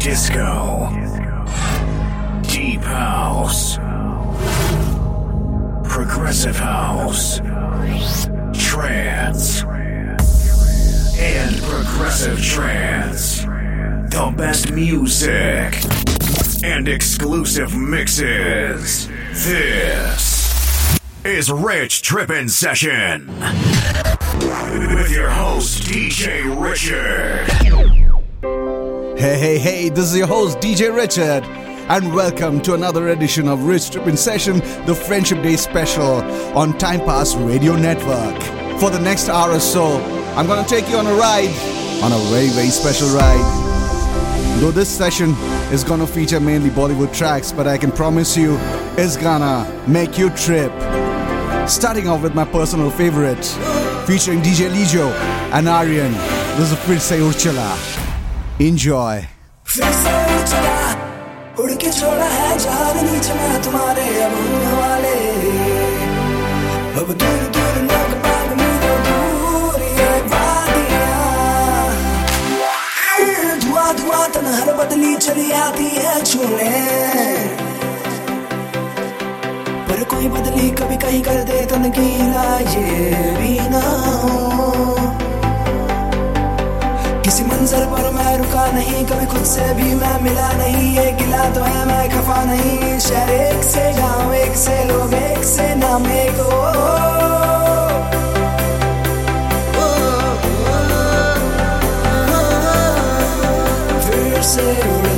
disco, deep house, progressive house, trance, and progressive trance. The best music and exclusive mixes. This is Rich Trippin' Session with your host, DJ Richard. Hey, hey, hey, this is your host, DJ Richard, and welcome to another edition of Rich Trippin' Session, the Friendship Day special on Time Pass Radio Network. For the next hour or so, I'm gonna take you on a ride, on a very, very special ride. Though this session is gonna feature mainly Bollywood tracks, but I can promise you, it's gonna make you trip. Starting off with my personal favorite, featuring DJ Lijo and Aaryan. This is Se Ud Chala. Enjoy. फिर चला उड़ के छोड़ा है जहाज़ नीचे मैं तुम्हारे अब उड़ने वाले अब दूर दूर लोग बाग मीलों दूर ये वादियाँ धुआँ धुआँ तनहर बदली चली आती है छूने पर कोई बदली कभी कहीं कर दे तनकीला ये भी ना किसी मंजर पर मैं रुका नहीं कभी खुद से भी मैं मिला नहीं। ये गिला तो है मैं खफा नहीं। शहर एक से गाँव एक से लोग एक से नाम एक ओ, फिर से उड़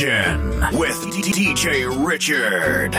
With DJ Richard.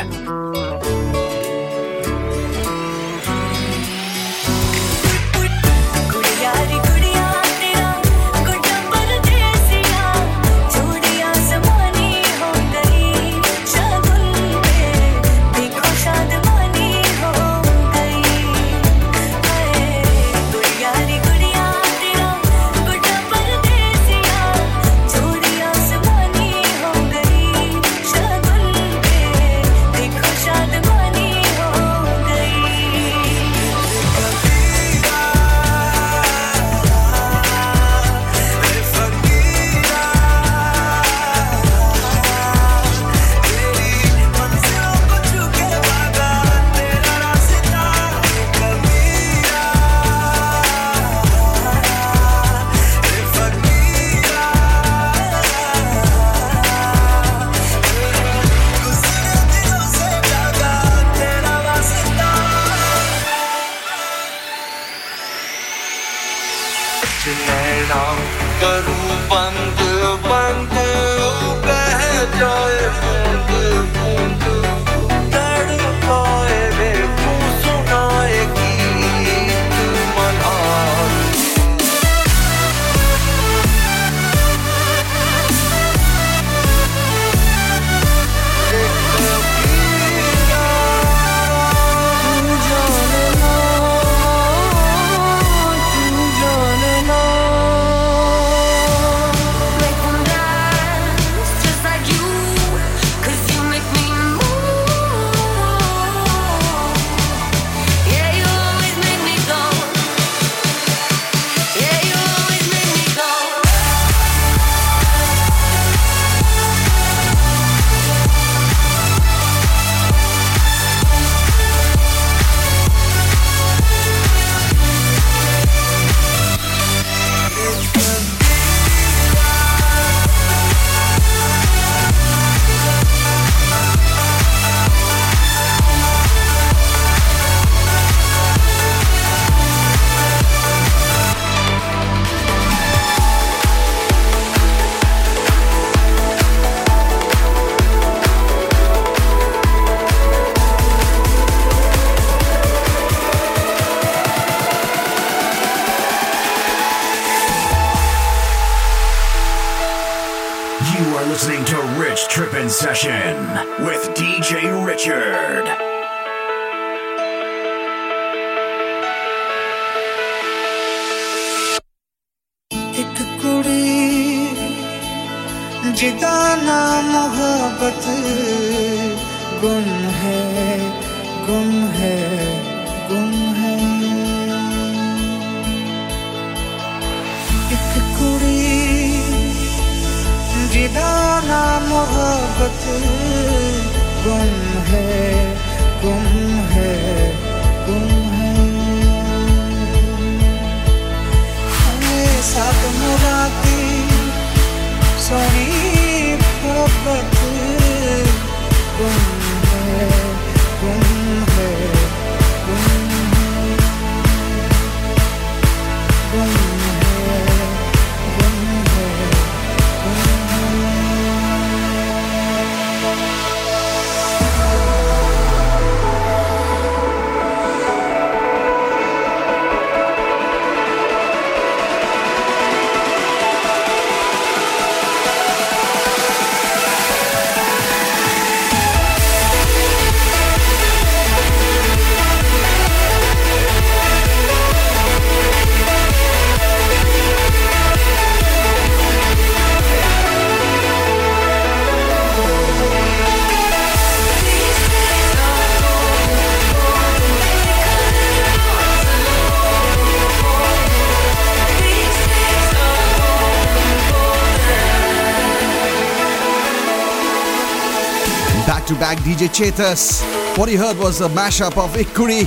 DJ Chetas. What you heard was a mashup of Ikk Kudi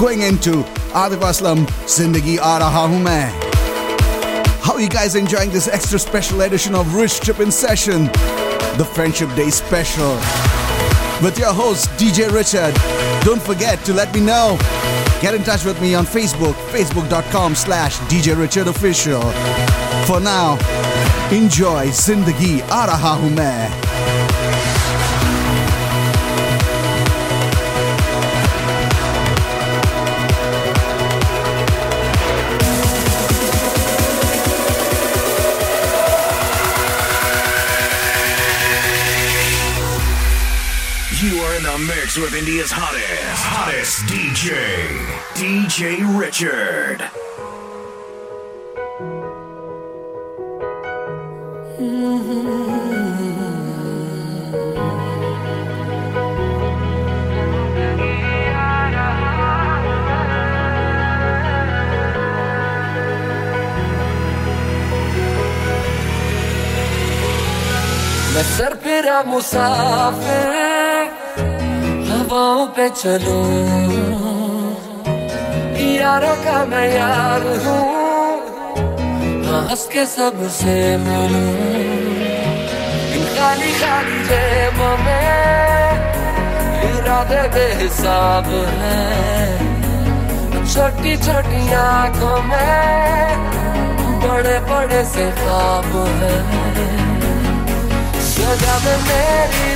going into Atif Aslam Zindagi Aa. How are you guys enjoying this extra special edition of Rich Trippin' Session, the Friendship Day special? With your host, DJ Richard. Don't forget to let me know. Get in touch with me on Facebook, facebook.com slash DJ Richard Official. For now, enjoy Zindagi Aa Raha Hu Main. the mix with India's hottest, hottest DJ, DJ Richard. मैं sir पेरा मुसाफिर हवाओं पे चलूँ। यारों का मैं यार हूँ। हंस के सबसे मिलूं। इन खाली खाली जेबों में इरादे बेहिसाब हैं। छोटी छोटी आँखों में बड़े बड़े से ख्वाब है। सजा में मेरी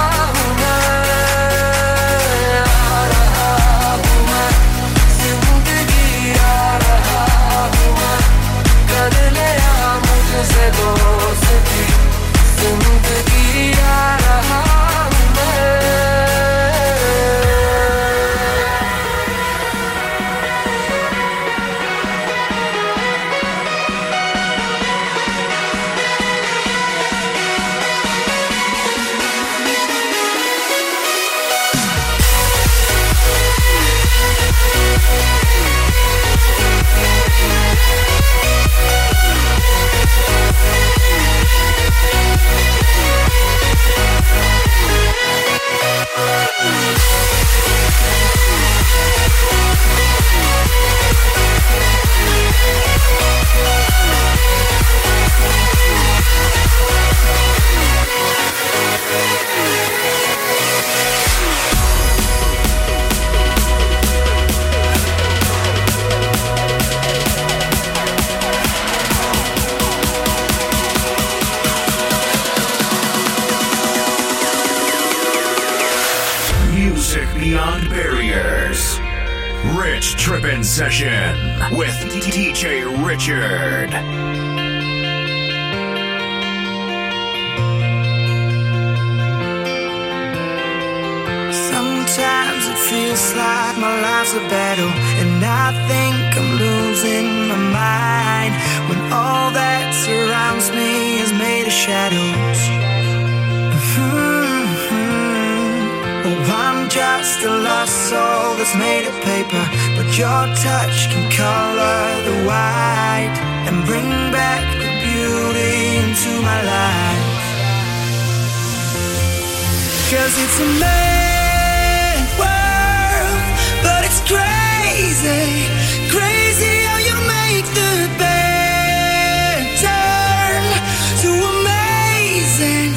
Rich Session with DJ Richard. Sometimes it feels like my life's a battle, and I think I'm losing my mind when all that surrounds me is made of shadows. A lost soul that's made of paper, but your touch can color the white and bring back the beauty into my life. Cause it's a mad world, but it's crazy, crazy how you make the bad turn so amazing.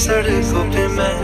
सड़कों पे मैं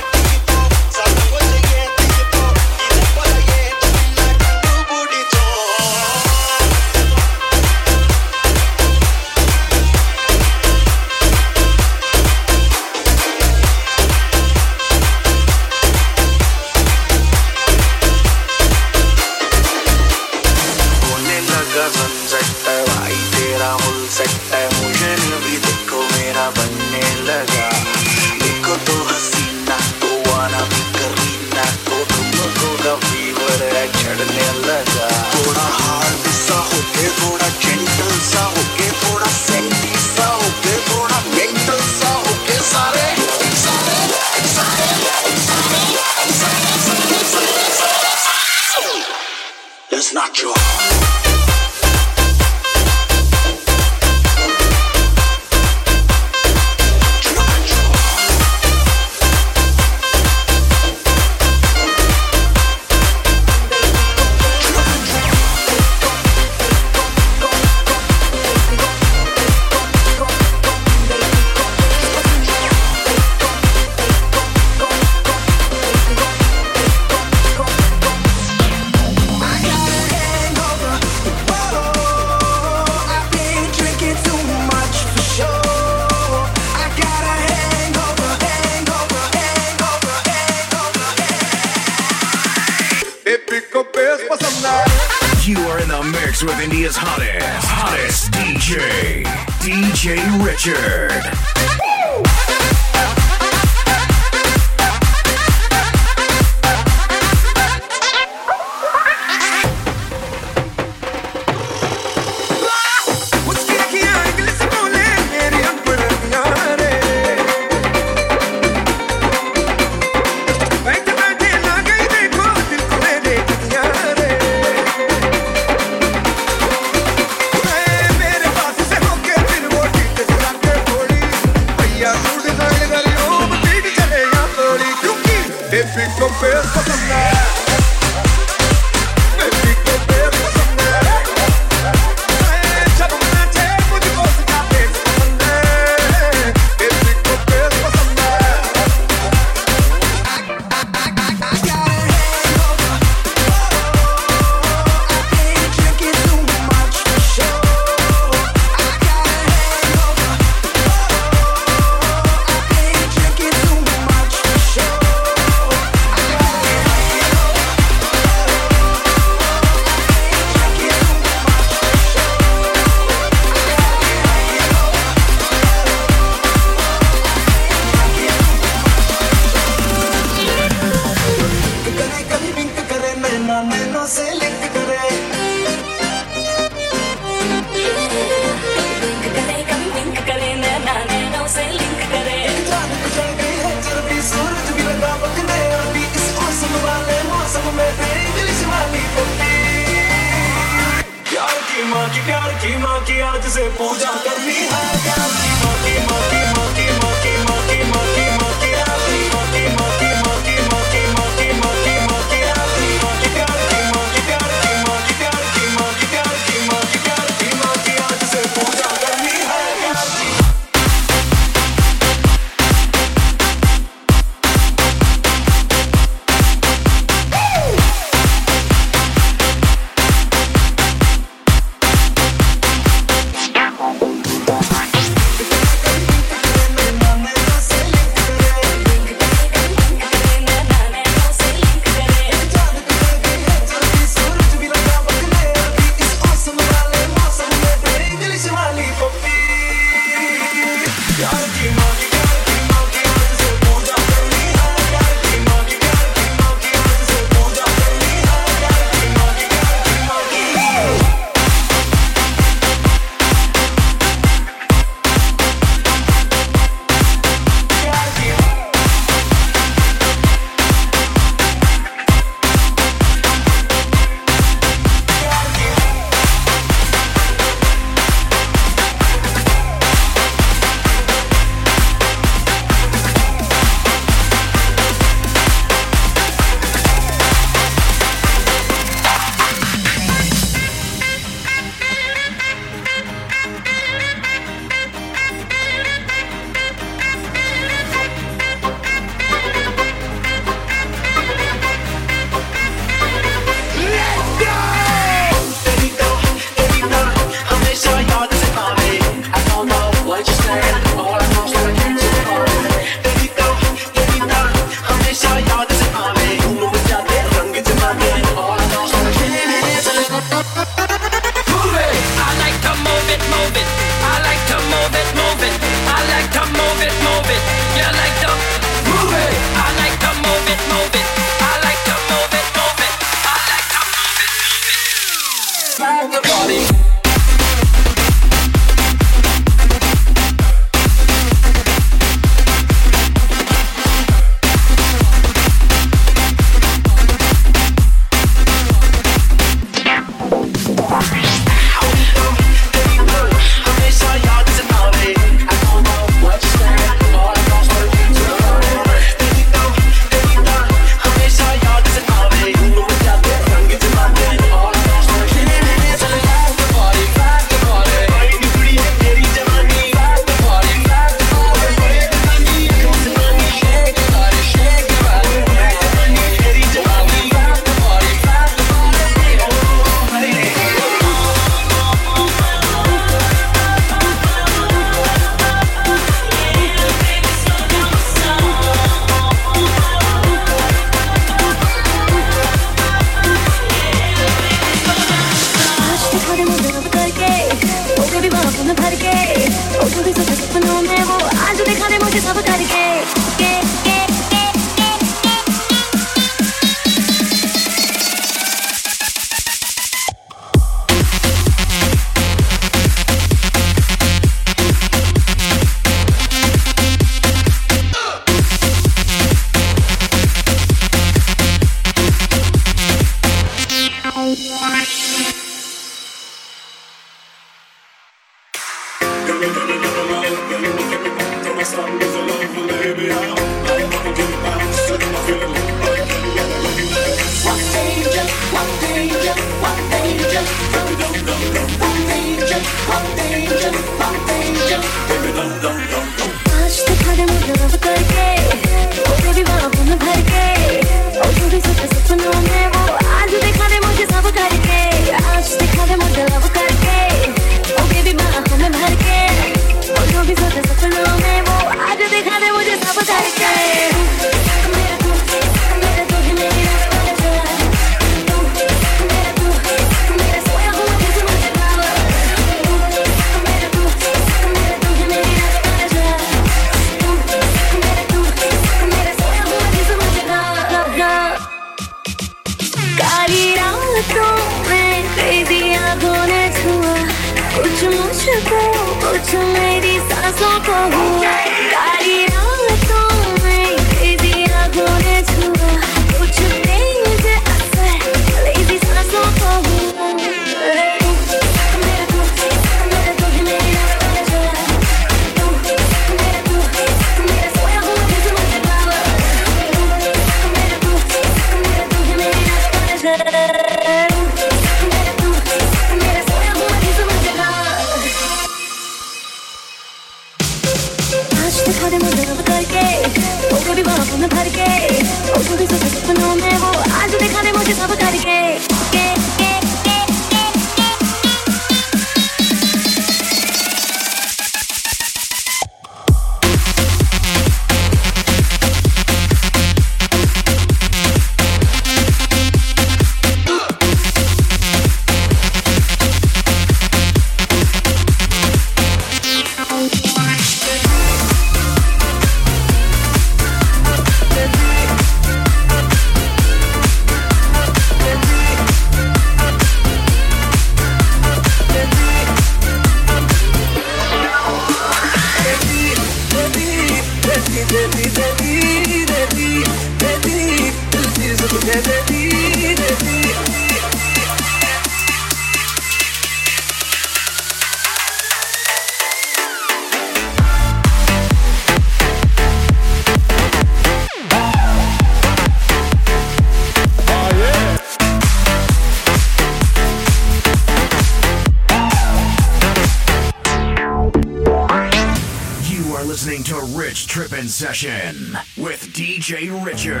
Session with DJ Richard.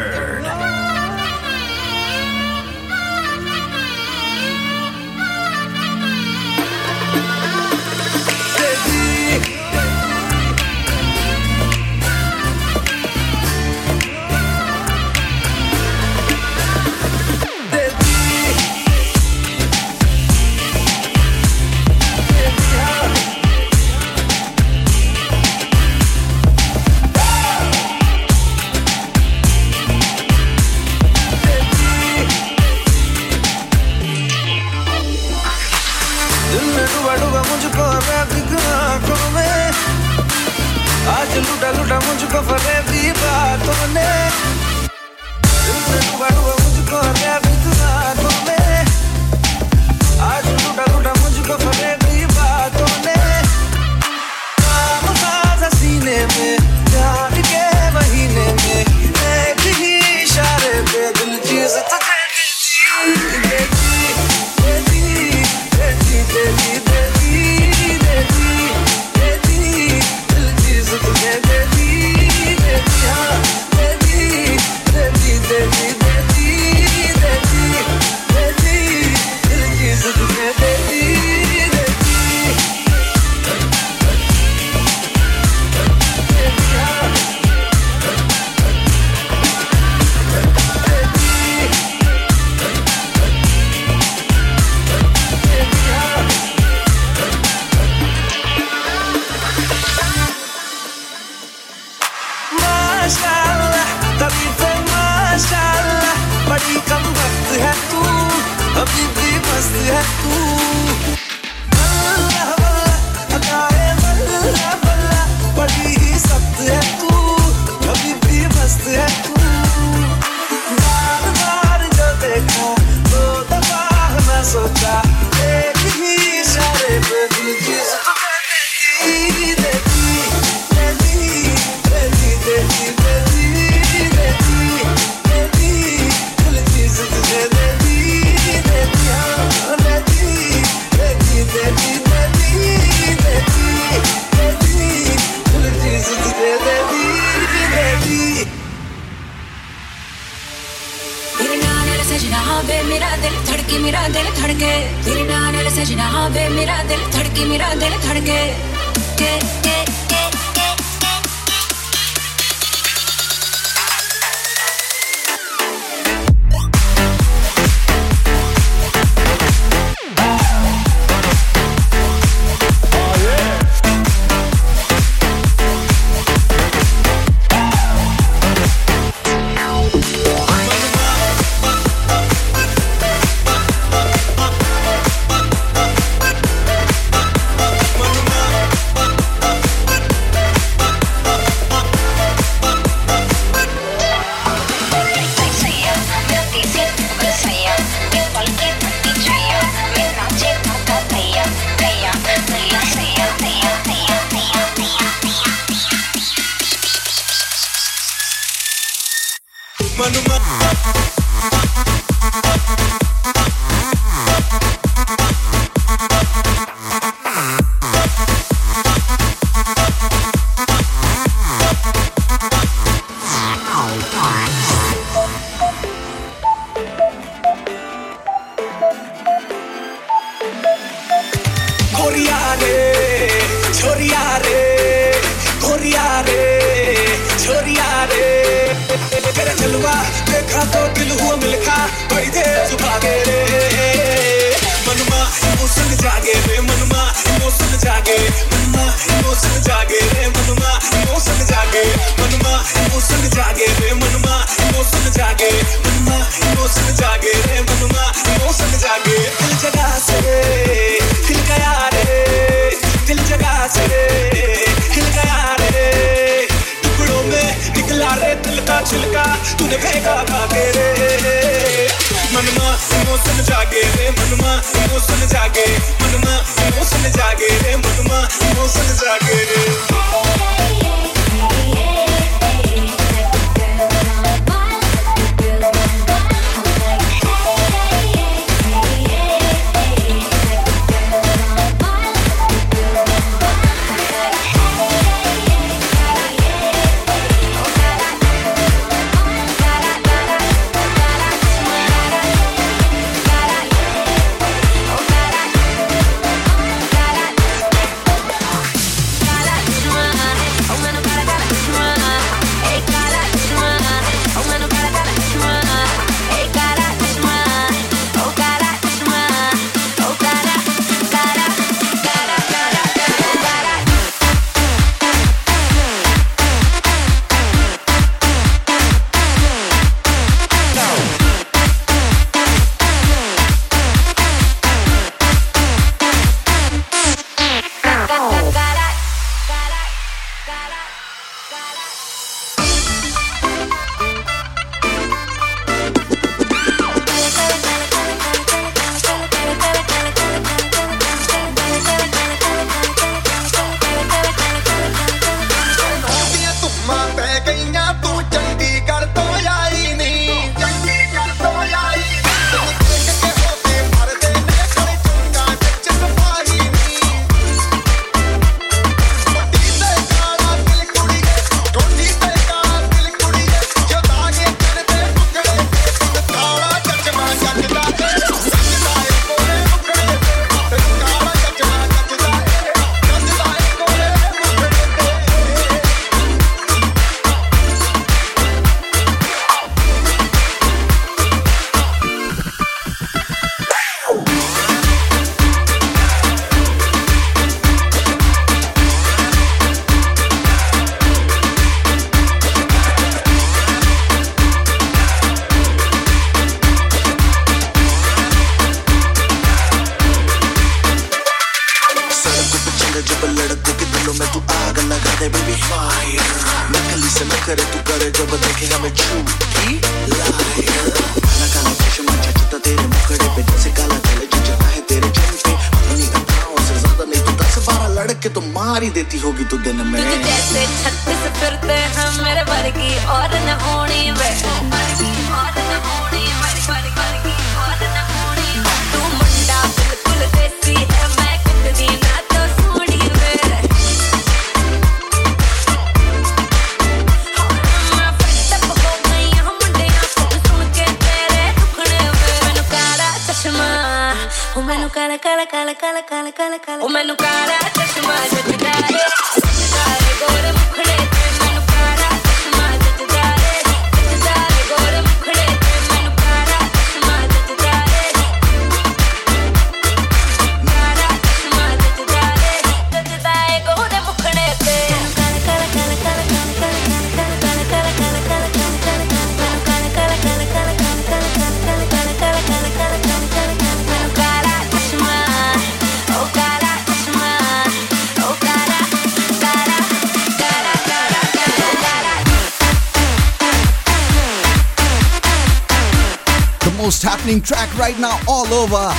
most happening track right now all over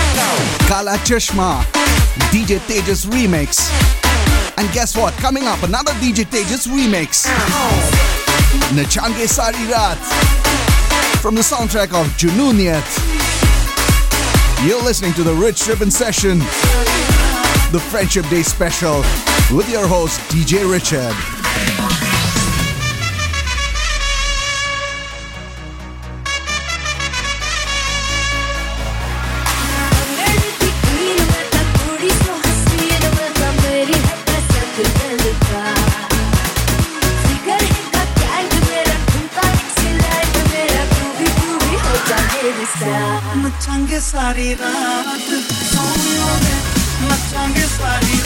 Kala Chashma, DJ Tejas remix. And guess what? Coming up, another DJ Tejas remix. Nachange Sari Raat from the soundtrack of Junooniyat. You're listening to the Rich Ribbon Session, the Friendship Day special with your host DJ Richard. sliding up. You that my tongue is sliding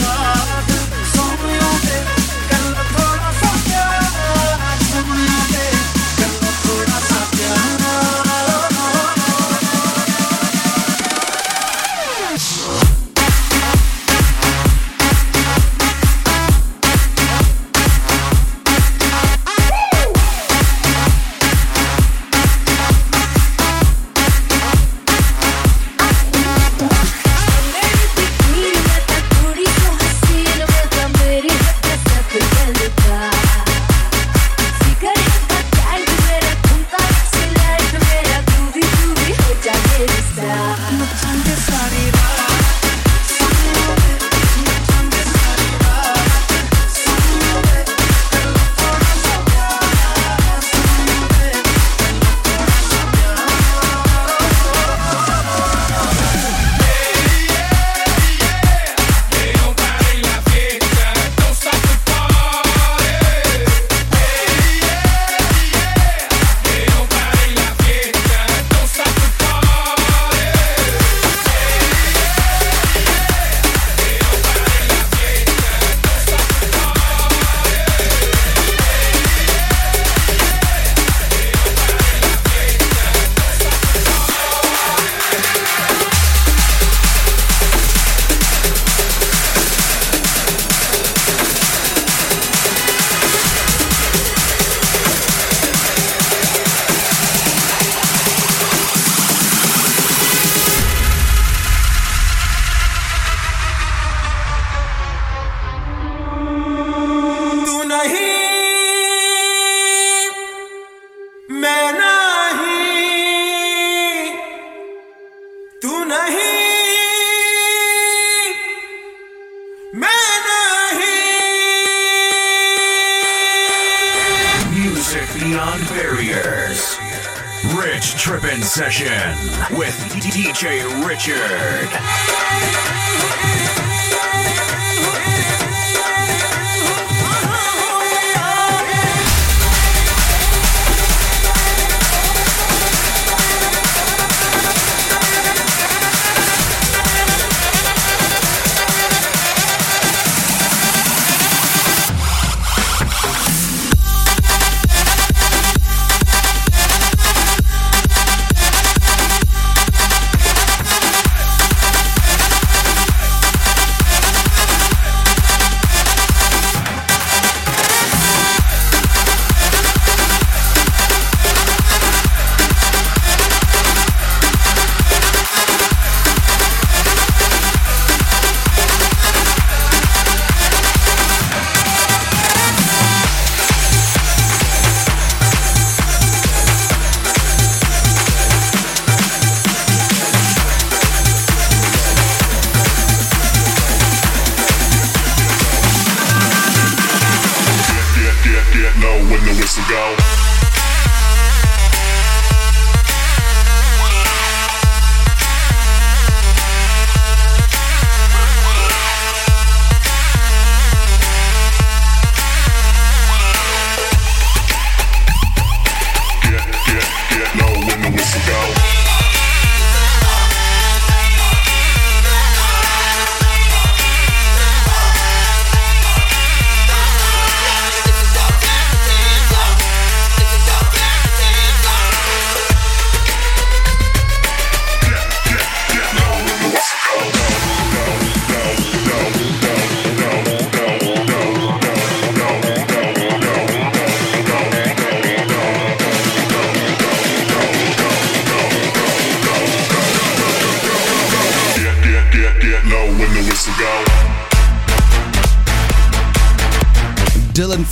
place to go.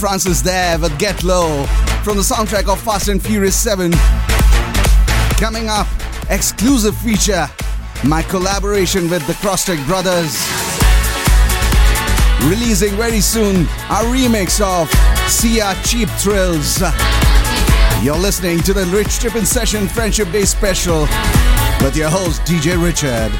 Francis there but Get Low from the soundtrack of Fast and Furious 7. Coming up, exclusive feature my collaboration with the Crostec Brothers. Releasing very soon a remix of Sia Cheap Thrills. You're listening to the Rich Trippin' Session Friendship Day Special with your host DJ Richard.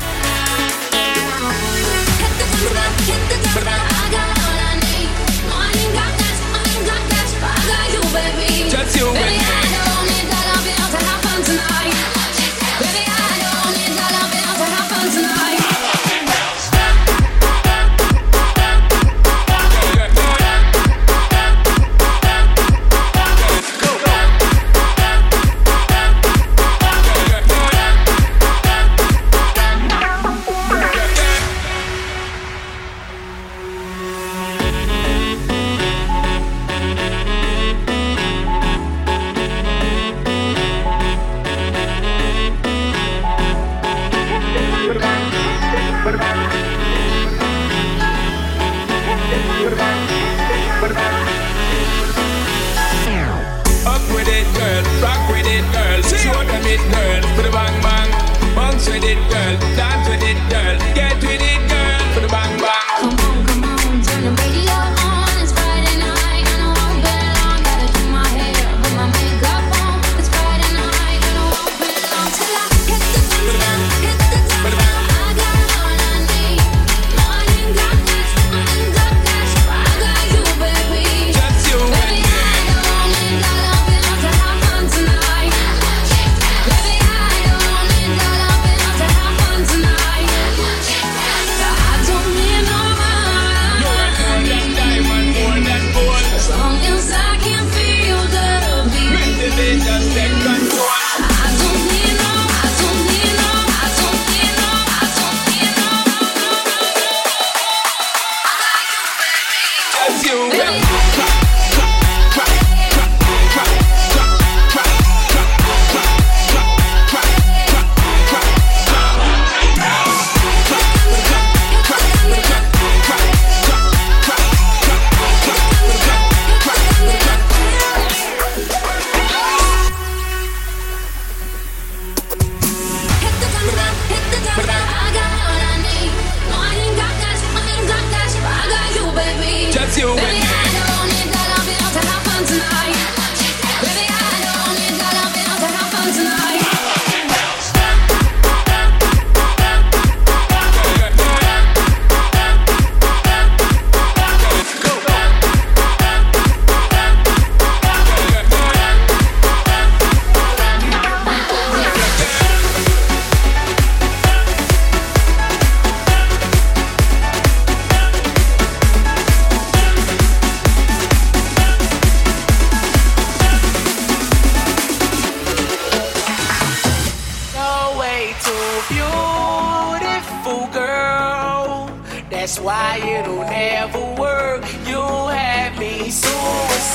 Show them it, girl. For the bang bang. Bounce with it, girl.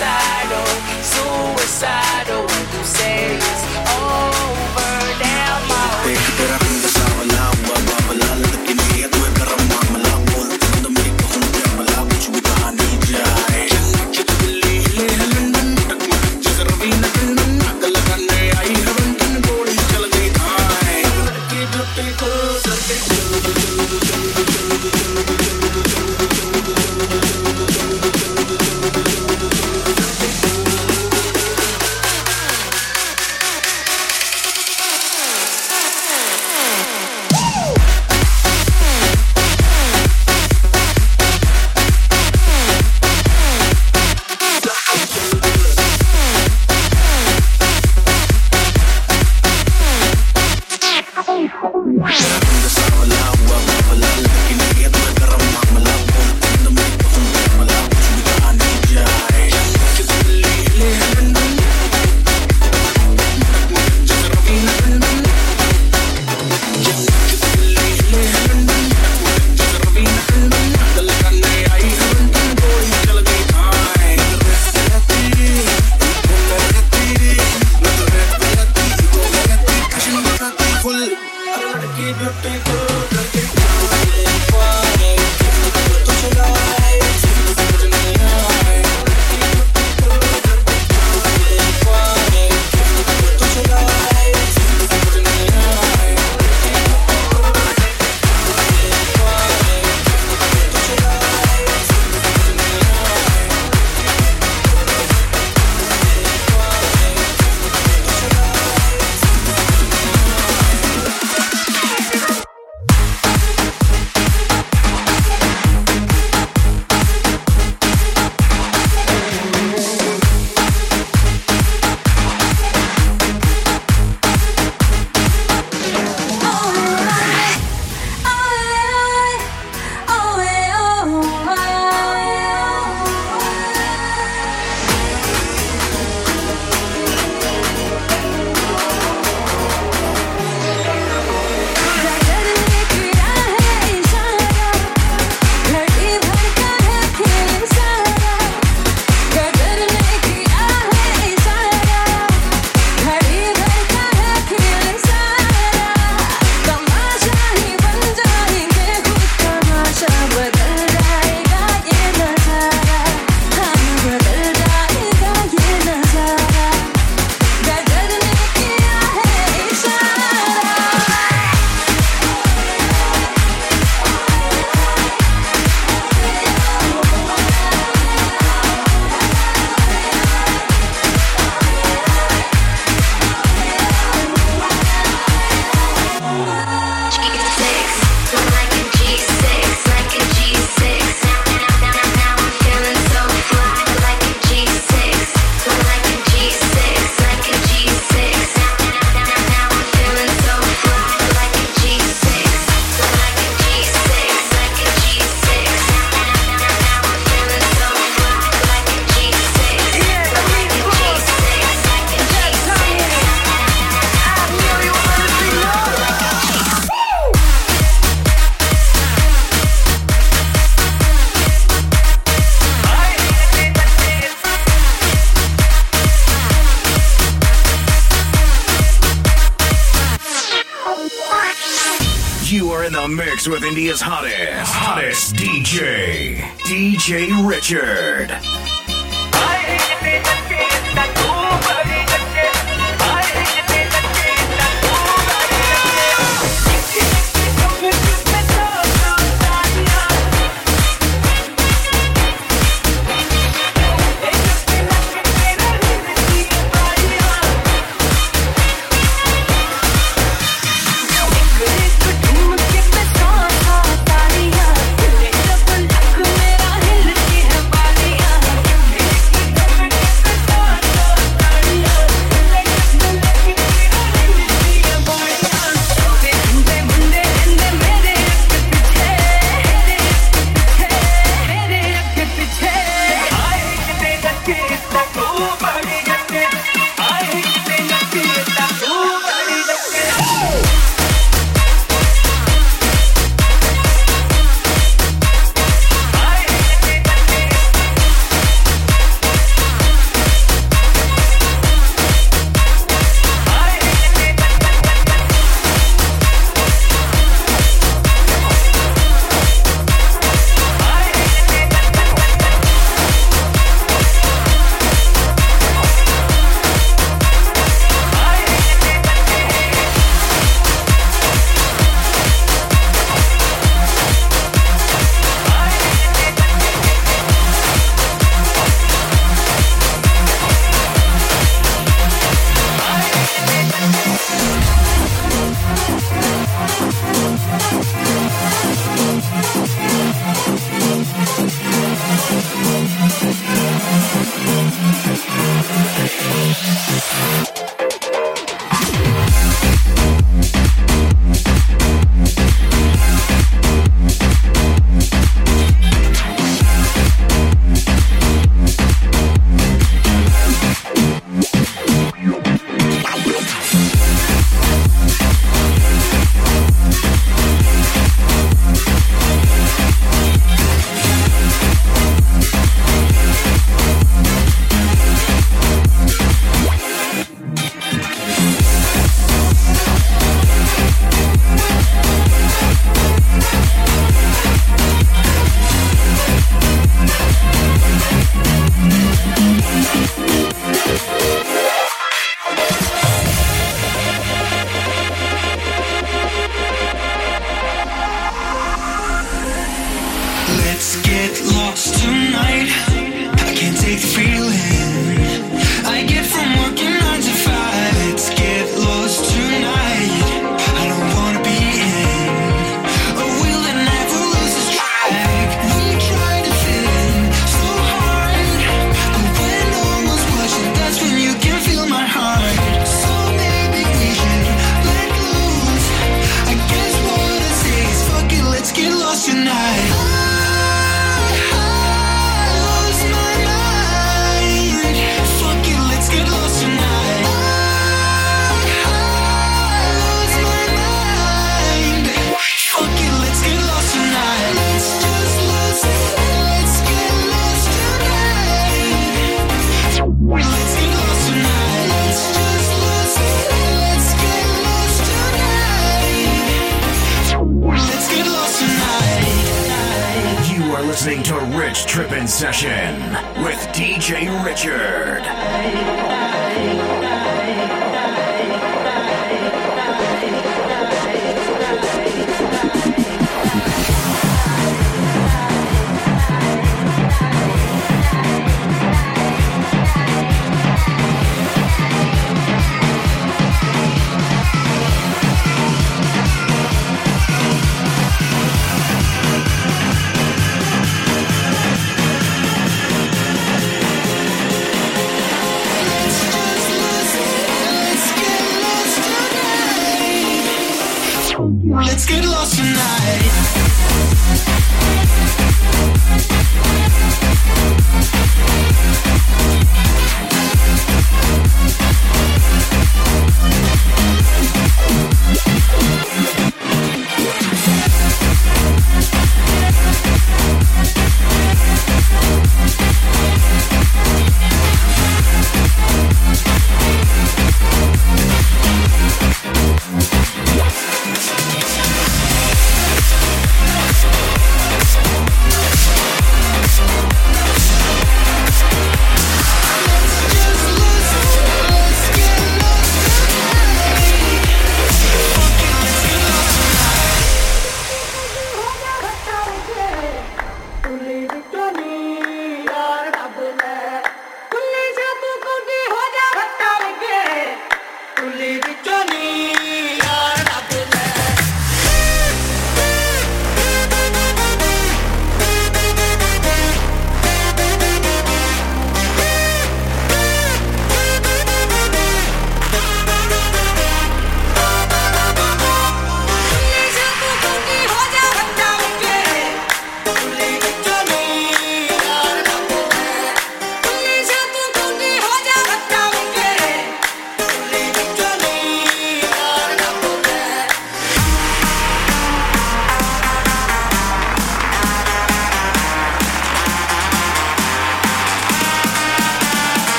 Suicidal, suicidal. When you say it's DJ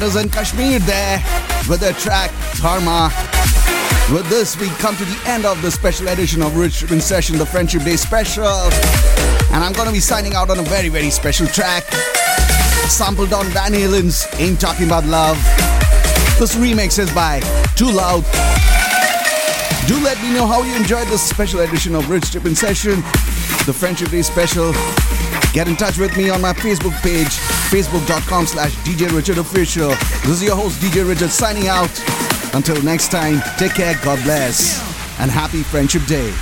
Headhunterz and KSHMR there with their track Dharma. With this, we come to the end of the special edition of Rich Ribbon Session, the Friendship Day special. And I'm going to be signing out on a very, very special track. Sampled on Van Halen's Ain't Talking About Love. This remix is by Twoloud. Do let me know how you enjoyed this special edition of Rich Ribbon Session, the Friendship Day special. Get in touch with me on my Facebook page, facebook.com slash DJ Richard Official. This is your host, DJ Richard, signing out. Until next time, take care, God bless, and happy Friendship Day.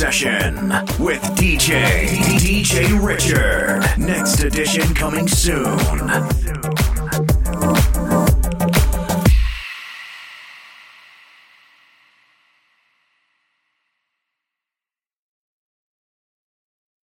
Session with DJ DJ Richard. Next edition coming soon.